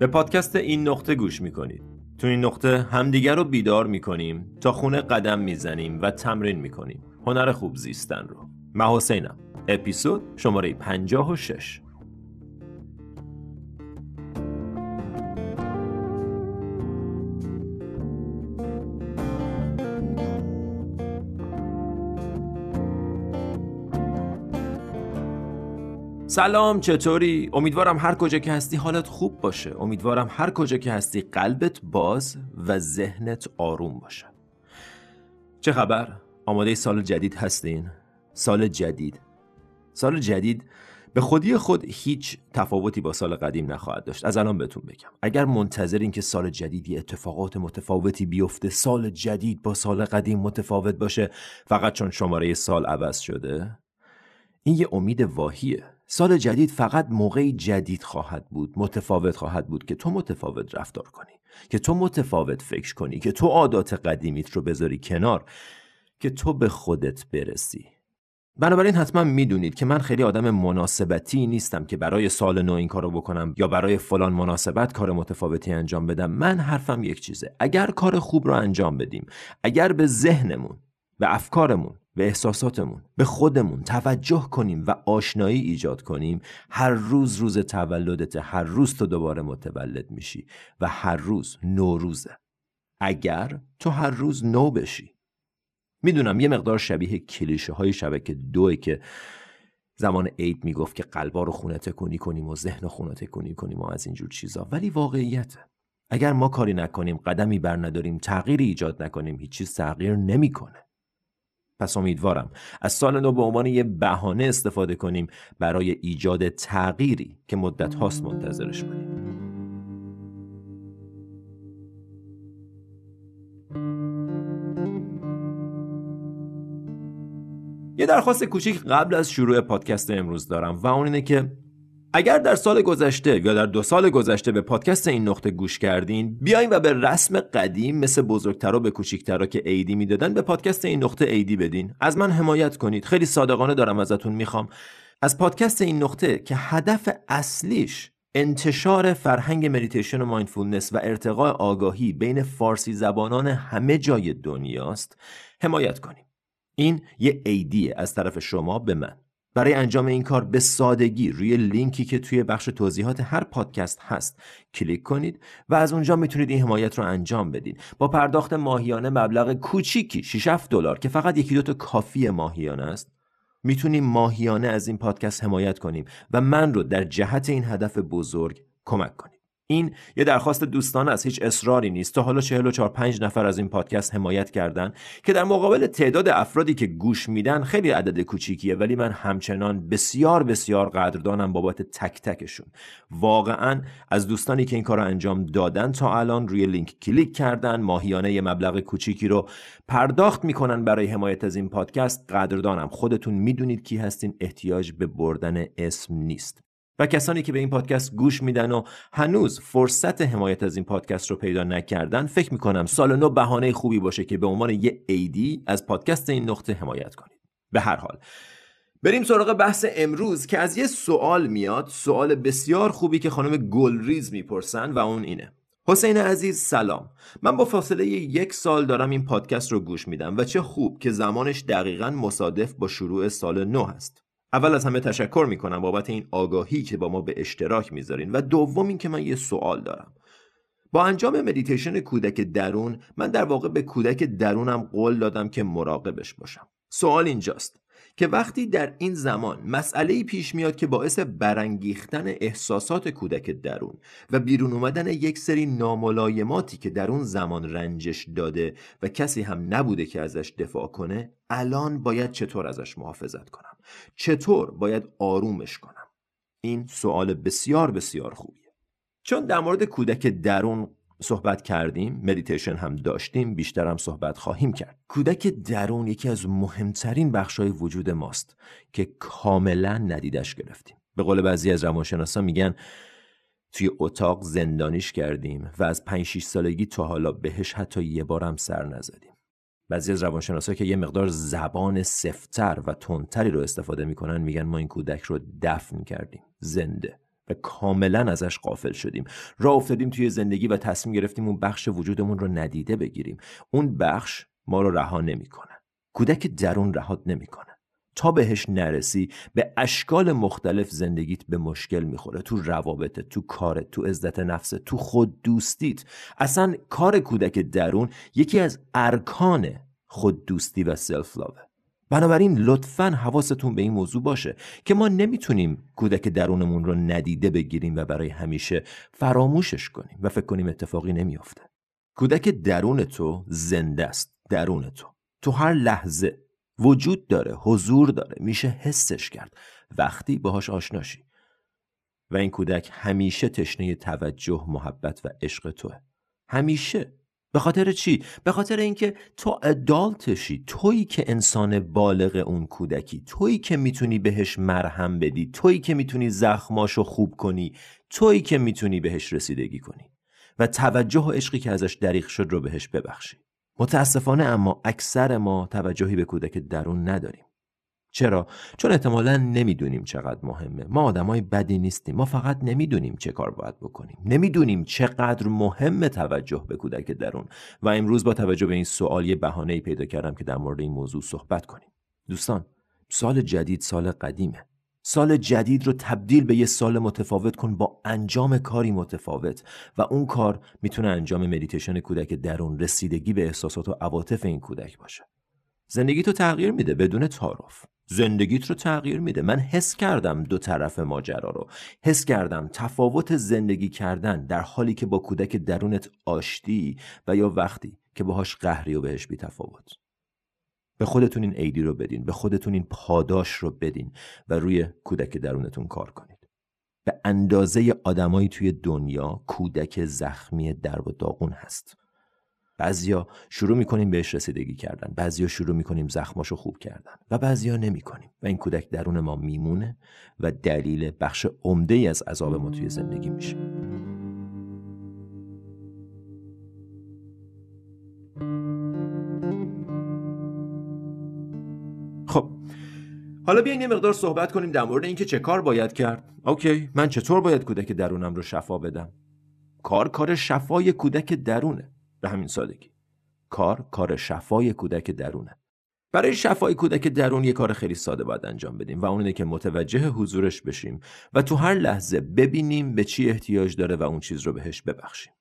به پادکست این نقطه گوش می‌کنید. تو این نقطه همدیگر رو بیدار می‌کنیم تا خونه قدم می‌زنیم و تمرین می‌کنیم. هنر خوب زیستن رو. من حسینم. اپیزود شماره 56 سلام چطوری؟ امیدوارم هر کجا که هستی حالت خوب باشه امیدوارم هر کجا که هستی قلبت باز و ذهنت آروم باشه چه خبر؟ آماده سال جدید هستین؟ سال جدید سال جدید به خودی خود هیچ تفاوتی با سال قدیم نخواهد داشت از الان بهتون بگم اگر منتظرین که سال جدیدی اتفاقات متفاوتی بیفته سال جدید با سال قدیم متفاوت باشه فقط چون شماره سال عوض شده این یه امید واهیه. سال جدید فقط موقعی جدید خواهد بود متفاوت خواهد بود که تو متفاوت رفتار کنی که تو متفاوت فکر کنی که تو عادات قدیمیت رو بذاری کنار که تو به خودت برسی. بنابراین حتما می‌دونید که من خیلی آدم مناسبتی نیستم که برای سال نو این کارو بکنم یا برای فلان مناسبت کار متفاوتی انجام بدم. من حرفم یک چیزه. اگر کار خوب رو انجام بدیم اگر به ذهنمون به افکارمون به احساساتمون به خودمون توجه کنیم و آشنایی ایجاد کنیم. هر روز روز تولدت هر روز تو دوباره متولد میشی و هر روز نوروزه. اگر تو هر روز نو بشی. می‌دونم یه مقدار شبیه کلیشه های شبکه دوه که زمان عید می‌گفت که قلبا رو خونه تکونی کنیم و ذهن خونه تکونی کنیم و از اینجور چیزا. ولی واقعیته اگر ما کاری نکنیم قدمی بر نداریم تغییری ایجاد نکنیم هیچ چیز تغییر نمی‌کنه. پس امیدوارم از سال نو به عنوان یه بهانه استفاده کنیم برای ایجاد تغییری که مدت هاست منتظرش کنیم یه درخواست کوچیک قبل از شروع پادکست امروز دارم و اون اینه که اگر در سال گذشته یا در دو سال گذشته به پادکست این نقطه گوش کردین بیاین و به رسم قدیم مثل بزرگترا به کوچیکترا که عیدی می‌دادن به پادکست این نقطه عیدی بدین. از من حمایت کنید. خیلی صادقانه دارم ازتون می‌خوام. از پادکست این نقطه که هدف اصلیش انتشار فرهنگ مدیتیشن و mindfulness و ارتقاء آگاهی بین فارسی زبانان همه جای دنیاست حمایت کنید این یه عیدیه از طرف شما به من. برای انجام این کار به سادگی روی لینکی که توی بخش توضیحات هر پادکست هست کلیک کنید و از اونجا می‌تونید این حمایت رو انجام بدید با پرداخت ماهیانه مبلغ کوچیکی 6 7 دلار که فقط یکی دو تا کافی ماهیانه است می‌تونیم ماهیانه از این پادکست حمایت کنیم و من رو در جهت این هدف بزرگ کمک کنیم این یه درخواست دوستانه از هیچ اصراری نیست. تا حالا 44 5 نفر از این پادکست حمایت کردن که در مقابل تعداد افرادی که گوش میدن خیلی عدد کوچیکیه ولی من همچنان بسیار بسیار قدردانم بابت تک تکشون. واقعا از دوستانی که این کار رو انجام دادن تا الان روی لینک کلیک کردن ماهیانه یه مبلغ کوچیکی رو پرداخت می‌کنن برای حمایت از این پادکست قدردانم. خودتون می‌دونید کی هستین احتیاج به بردن اسم نیست. و کسانی که به این پادکست گوش میدن و هنوز فرصت حمایت از این پادکست رو پیدا نکردن فکر می‌کنم سال نو بهانه خوبی باشه که به عنوان یه ایدی از پادکست این نقطه حمایت کنید. به هر حال بریم سراغ بحث امروز که از یه سوال میاد سوال بسیار خوبی که خانم گلریز می‌پرسن و اون اینه. حسین عزیز سلام. من با فاصله یک سال دارم این پادکست رو گوش میدم و چه خوب که زمانش دقیقا مصادف با شروع سال نو هست. اول از همه تشکر می‌کنم بابت این آگاهی که با ما به اشتراک می‌ذارین. و دوم این که من یه سوال دارم. با انجام مدیتیشن کودک درون من در واقع به کودک درونم قول دادم که مراقبش باشم. سوال اینجاست. که وقتی در این زمان مسئله پیش میاد که باعث برانگیختن احساسات کودک درون و بیرون اومدن یک سری ناملایماتی که در اون زمان رنجش داده و کسی هم نبوده که ازش دفاع کنه الان باید چطور ازش محافظت کنم؟ چطور باید آرومش کنم؟ این سوال بسیار بسیار خوبیه. چون در مورد کودک درون صحبت کردیم مدیتیشن هم داشتیم بیشتر هم صحبت خواهیم کرد. کودک درون یکی از مهمترین بخشای وجود ماست که کاملا ندیدش گرفتیم. به قول بعضی از روانشناسا میگن توی اتاق زندانیش کردیم و از 5 6 سالگی تا حالا بهش حتی یه بارم سر نزدیم. بعضی از روانشناسا که یه مقدار زبان سفتر و تندتری رو استفاده می‌کنن میگن ما این کودک رو دفن کردیم. زنده. و کاملا ازش قافل شدیم. راه افتادیم توی زندگی و تصمیم گرفتیم اون بخش وجودمون رو ندیده بگیریم. اون بخش ما رو رها نمی‌کنه. کودک درون رهات نمی‌کنه. تا بهش نرسی به اشکال مختلف زندگیت به مشکل می‌خوره. تو روابطت تو کارت تو عزت نفست تو خود دوستیت. اصلا کار کودک درون یکی از ارکان خود دوستی و سلف لاوه بنابراین لطفا حواستون به این موضوع باشه که ما نمی‌تونیم کودک درونمون رو ندیده بگیریم و برای همیشه فراموشش کنیم و فکر کنیم اتفاقی نمیافته. کودک درون تو زنده است درون تو. تو هر لحظه وجود داره حضور داره میشه حسش کرد. وقتی باهاش آشناشی و این کودک همیشه تشنه توجه محبت و عشق توه. همیشه به خاطر چی؟ به خاطر اینکه تو ادالتشی تویی که انسان بالغ اون کودکی تویی که می‌تونی بهش مرهم بدی تویی که می‌تونی زخماشو خوب کنی تویی که می‌تونی بهش رسیدگی کنی. و توجه و عشقی که ازش دریغ شد رو بهش ببخشی. متاسفانه اما اکثر ما توجهی به کودک درون نداریم. چرا؟ چون احتمالا نمی‌دونیم چقدر مهمه. ما آدمای بدی نیستیم. ما فقط نمی‌دونیم چه کار باید بکنیم. نمی‌دونیم چقدر مهمه توجه به کودک درون. و امروز با توجه به این سوال یه بهانه پیدا کردم که در مورد این موضوع صحبت کنیم. دوستان سال جدید سال قدیمه. سال جدید رو تبدیل به یه سال متفاوت کن با انجام کاری متفاوت. و اون کار می‌تونه انجام مدیتیشن کودک درون رسیدگی به احساسات و عواطف این کودک باشه. زندگی تو تغییر میده بدون تعارف. زندگیت رو تغییر میده. من حس کردم دو طرف ماجرا رو. حس کردم تفاوت زندگی کردن در حالی که با کودک درونت آشتی و یا وقتی که باهاش قهری و بهش بی تفاوت به خودتون این ایدی رو بدین. به خودتون این پاداش رو بدین و روی کودک درونتون کار کنید. به اندازه آدمایی توی دنیا کودک زخمی درب و داغون هست. بعضیا شروع می‌کنیم بهش رسیدگی کردن بعضیا شروع می‌کنیم زخماشو خوب کردن و بعضیا نمی‌کنیم و این کودک درون ما میمونه و دلیل بخش عمده ای از عذاب ما توی زندگی میشه. خب حالا بیاین یه مقدار صحبت کنیم در مورد اینکه چه کار باید کرد. اوکی من چطور باید کودک درونم رو شفا بدم؟ کار کار شفای کودک درونه. به همین سادگی. کار کار شفای کودک درونه برای شفای کودک درون یه کار خیلی ساده باید انجام بدیم و اون اینه که متوجه حضورش بشیم و تو هر لحظه ببینیم به چی احتیاج داره و اون چیز رو بهش ببخشیم.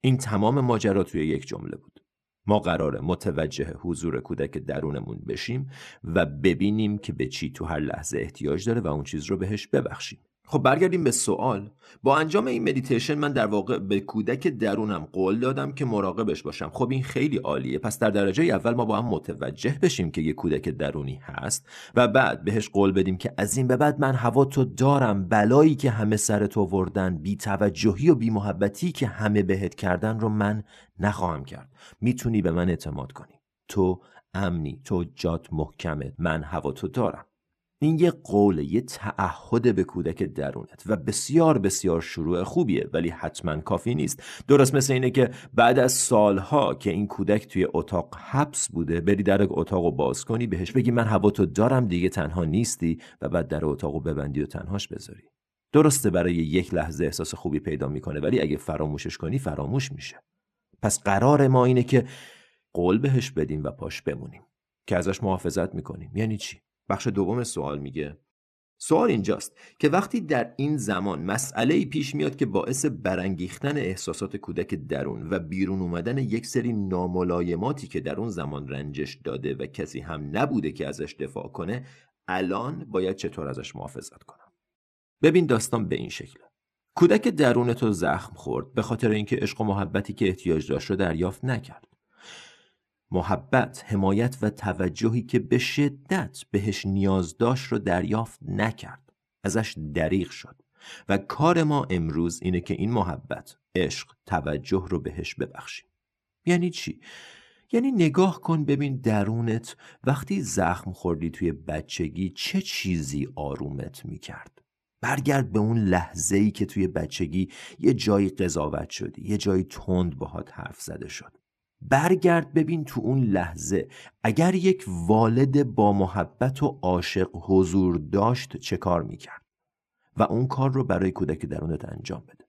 این تمام ماجرا توی یک جمله بود. ما قراره متوجه حضور کودک درونمون بشیم و ببینیم که به چی تو هر لحظه احتیاج داره و اون چیز رو بهش ببخشیم. خب برگردیم به سوال. با انجام این مدیتیشن من در واقع به کودک درونم قول دادم که مراقبش باشم. خب این خیلی عالیه. پس در درجه اول ما با هم متوجه بشیم که یه کودک درونی هست و بعد بهش قول بدیم که از این به بعد من هواتو دارم. بلایی که همه سرت آوردن بی توجهی و بی محبتی که همه بهت کردن رو من نخواهم کرد. می‌تونی به من اعتماد کنی. تو امنی. تو جات محکمه. من هوا تو دارم. این یه قول یه تعهد به کودک درونت و بسیار بسیار شروع خوبیه ولی حتما کافی نیست. درست مثل اینه که بعد از سالها که این کودک توی اتاق حبس بوده بری در اتاق رو باز کنی بهش بگی من هوا تو دارم دیگه تنها نیستی و بعد در اتاق رو ببندی و تنهاش بذاری. درسته برای یک لحظه احساس خوبی پیدا می‌کنه ولی اگه فراموشش کنی فراموش میشه. پس قرار ما اینه که قول بهش بدیم و پاش بمونیم که ازش محافظت می‌کنیم. یعنی چی؟ بخش دوم سوال میگه. سوال اینجاست که وقتی در این زمان مسئله پیش میاد که باعث برانگیختن احساسات کودک درون و بیرون اومدن یک سری ناملایماتی که در اون زمان رنجش داده و کسی هم نبوده که ازش دفاع کنه الان باید چطور ازش محافظت کنم؟ ببین داستان به این شکل. کودک درون تو زخم خورد به خاطر اینکه عشق و محبتی که احتیاج داشت رو دریافت نکرد. محبت، حمایت و توجهی که به شدت بهش نیاز داشت رو دریافت نکرد. ازش دریغ شد و کار ما امروز اینه که این محبت، عشق، توجه رو بهش ببخشیم. یعنی چی؟ یعنی نگاه کن ببین درونت وقتی زخم خوردی توی بچگی چه چیزی آرومت می‌کرد. برگرد به اون لحظه ای که توی بچگی یه جایی قضاوت شدی یه جایی تند باهات حرف زده شد. برگرد ببین تو اون لحظه. اگر یک والد با محبت و عاشق حضور داشت چه کار می‌کرد؟ و اون کار رو برای کودک درونت انجام بده.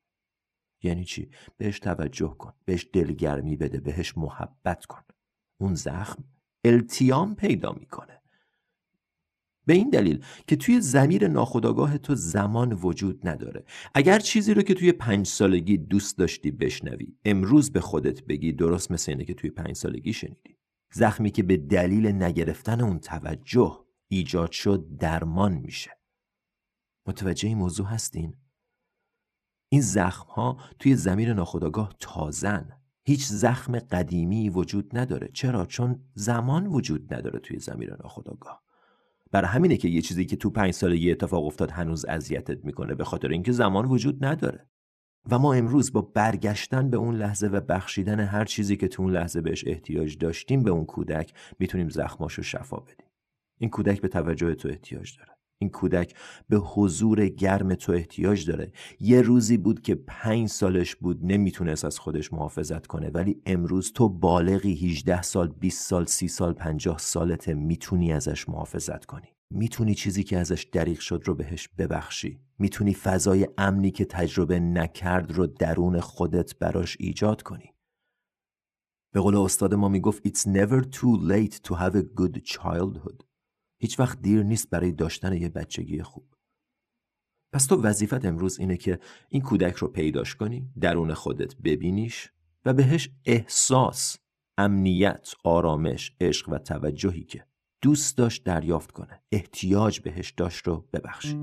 یعنی چی؟ بهش توجه کن بهش دلگرمی بده بهش محبت کن. اون زخم التیام پیدا می‌کنه. به این دلیل که توی زمیر ناخودآگاه تو زمان وجود نداره. اگر چیزی رو که توی پنج سالگی دوست داشتی بشنوی امروز به خودت بگی درست مثل اینه که توی پنج سالگی شنیدی. زخمی که به دلیل نگرفتن اون توجه ایجاد شد درمان میشه. متوجه این موضوع هستین؟ این زخم ها توی زمیر ناخودآگاه تازن. هیچ زخم قدیمی وجود نداره. چرا؟ چون زمان وجود نداره توی زمیر ناخودآگاه. برای همینه که یه چیزی که تو پنج سالگی اتفاق افتاد هنوز اذیتت می‌کنه به خاطر اینکه زمان وجود نداره. و ما امروز با برگشتن به اون لحظه و بخشیدن هر چیزی که تو اون لحظه بهش احتیاج داشتیم به اون کودک می‌تونیم زخماشو شفا بدیم. این کودک به توجه تو احتیاج داره. این کودک به حضور گرم تو احتیاج داره. یه روزی بود که پنج سالش بود نمی‌تونست از خودش محافظت کنه. ولی امروز تو بالغی 18 سال 20 سال 30 سال 50 سالته می‌تونی ازش محافظت کنی. می‌تونی چیزی که ازش دریغ شد رو بهش ببخشی. می‌تونی فضای امنی که تجربه نکرد رو درون خودت براش ایجاد کنی. به قول استاد ما می‌گفت It's never too late to have a good childhood. هیچ وقت دیر نیست برای داشتن یه بچگی خوب. پس تو وظیفت امروز اینه که این کودک رو پیداش کنی درون خودت ببینیش و بهش احساس امنیت آرامش عشق و توجهی که دوست داشت دریافت کنه. احتیاج بهش داشت رو ببخشی.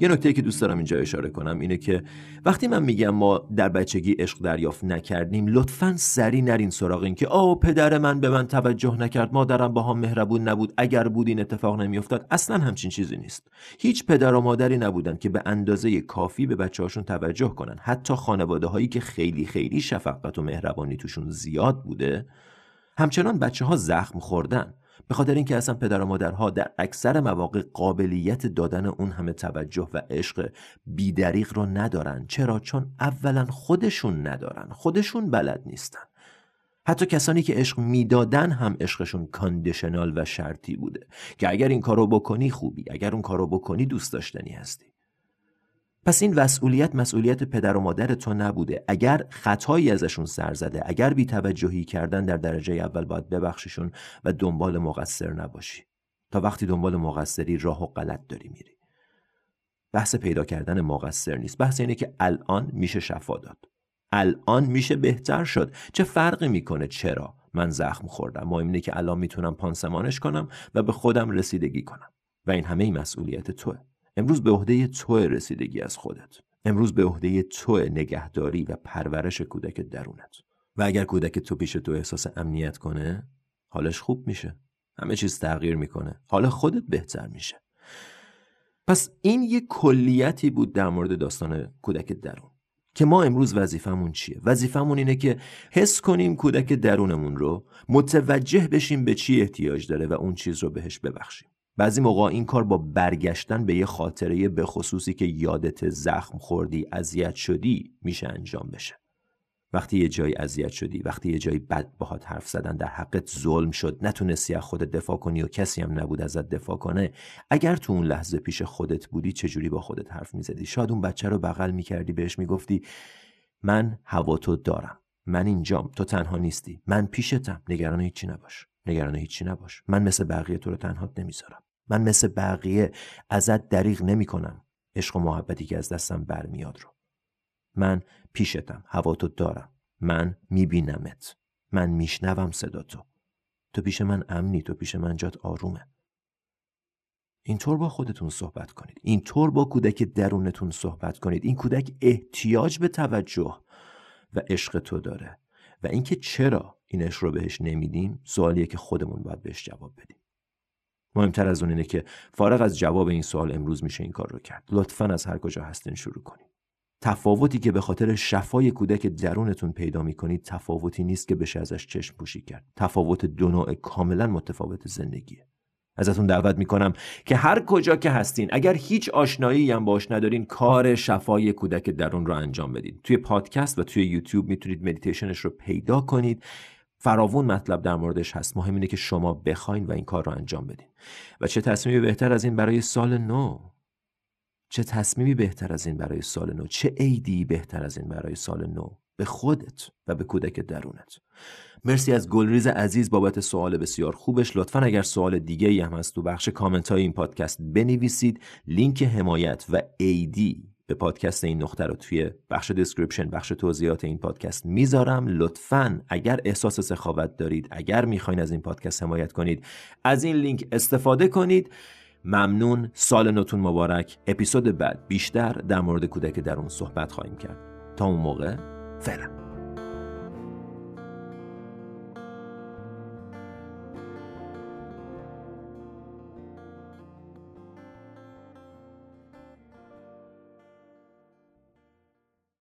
یه نکته که دوست دارم اینجا اشاره کنم اینه که وقتی من میگم ما در بچگی عشق دریافت نکردیم لطفا سری نرین سراغ این که آه پدر من به من توجه نکرد مادرم با هم مهربون نبود اگر بود این اتفاق نمیافتاد اصلا همچین چیزی نیست. هیچ پدر و مادری نبودن که به اندازه کافی به بچه هاشون توجه کنن. حتی خانواده هایی که خیلی خیلی شفقت و مهربانی توشون زیاد بوده همچنان بچه ها زخم خوردن. به خاطر اینکه اصلا پدر و مادرها در اکثر مواقع قابلیت دادن اون همه توجه و عشق بیدریق رو ندارن. چرا؟ چون اولا خودشون ندارن. خودشون بلد نیستن. حتی کسانی که عشق می‌دادن هم عشقشون کاندیشنال و شرطی بوده. که اگر این کارو بکنی خوبی. اگر اون کارو بکنی دوست داشتنی هستی. پس این مسئولیت مسئولیت پدر و مادر تو نبوده. اگر خطایی ازشون سر زده اگر بیتوجهی کردن در درجه اول باید ببخششون و دنبال مقصر نباشی. تا وقتی دنبال مقصری راه و غلط داری میری. بحث پیدا کردن مقصر نیست. بحث اینه که الان میشه شفا داد. الان میشه بهتر شد. چه فرقی می‌کنه؟ چرا؟ من زخم خوردم. مهم اینه که الان می‌تونم پانسمانش کنم و به خودم رسیدگی کنم. و این همه مسئولیت توه. امروز به عهده تو رسیدگی از خودت. امروز به عهده تو نگهداری و پرورش کودک درونت. و اگر کودک تو پیش تو احساس امنیت کنه حالش خوب میشه. همه چیز تغییر می‌کنه. حال خودت بهتر میشه. پس این یه کلیتی بود در مورد داستان کودک درون. که ما امروز وظیفمون چیه؟ وظیفمون اینه که حس کنیم کودک درونمون رو متوجه بشیم به چی احتیاج داره و اون چیز رو بهش ببخشیم. بعضی موقع این کار با برگشتن به یه خاطره به خصوصی که یادت زخم خوردی اذیت شدی میشه انجام بشه. وقتی یه جایی اذیت شدی وقتی یه جایی بد باهات حرف زدن در حقت ظلم شد نتونستی از خودت دفاع کنی و کسی هم نبود ازت دفاع کنه اگر تو اون لحظه پیش خودت بودی چجوری با خودت حرف می‌زدی؟ شاید اون بچه رو بغل می‌کردی بهش می‌گفتی من هوا تو دارم من اینجام تو تنها نیستی من پیشتم نگران هیچی نباش نگران هیچی نباش من مثل بقیه تو رو تنهات نمی‌ذارم. من مثل بقیه ازت دریغ نمی کنم عشق و محبتی که از دستم برمیاد رو. من پیشتم. هوا تو دارم. من میبینمت. من میشنوم صدا تو. تو پیش من امنی. تو پیش من جات آرومه. اینطور با خودتون صحبت کنید. اینطور با کودک درونتون صحبت کنید. این کودک احتیاج به توجه و عشق تو داره. و اینکه چرا این عشق رو بهش نمیدیم سوالیه که خودمون باید بهش جواب بدیم. مهمتر از اون اینه که فارغ از جواب این سوال امروز میشه این کار رو کرد. لطفا از هر کجا هستین شروع کنید. تفاوتی که به خاطر شفای کودک درونتون پیدا می‌کنید تفاوتی نیست که بشه ازش چشم پوشی کرد. تفاوت دو نوع کاملا متفاوت زندگیه. ازتون دعوت می‌کنم که هر کجا که هستین اگر هیچ آشنایی هم باش ندارین کار شفای کودک درون رو انجام بدید توی پادکست و توی یوتیوب می‌تونید مدیتیشنش رو پیدا کنید. فراوون مطلب در موردش هست. مهم اینه که شما بخواین و این کار رو انجام بدین. و چه تصمیمی بهتر از این برای سال نو؟ چه تصمیمی بهتر از این برای سال نو؟ چه عیدی بهتر از این برای سال نو؟ به خودت و به کودک درونت. مرسی از گلریز عزیز بابت سوال بسیار خوبش. لطفا اگر سوال دیگه ای هم هست تو بخش کامنت های این پادکست بنویسید. لینک حمایت و عیدی به پادکست این نقطه رو توی بخش description بخش توضیحات این پادکست می‌ذارم. لطفا اگر احساس سخاوت دارید اگر می‌خواین از این پادکست حمایت کنید از این لینک استفاده کنید. ممنون. سال نوتون مبارک. اپیزود بعد بیشتر در مورد کودک درون صحبت خواهیم کرد. تا اون موقع فعلا.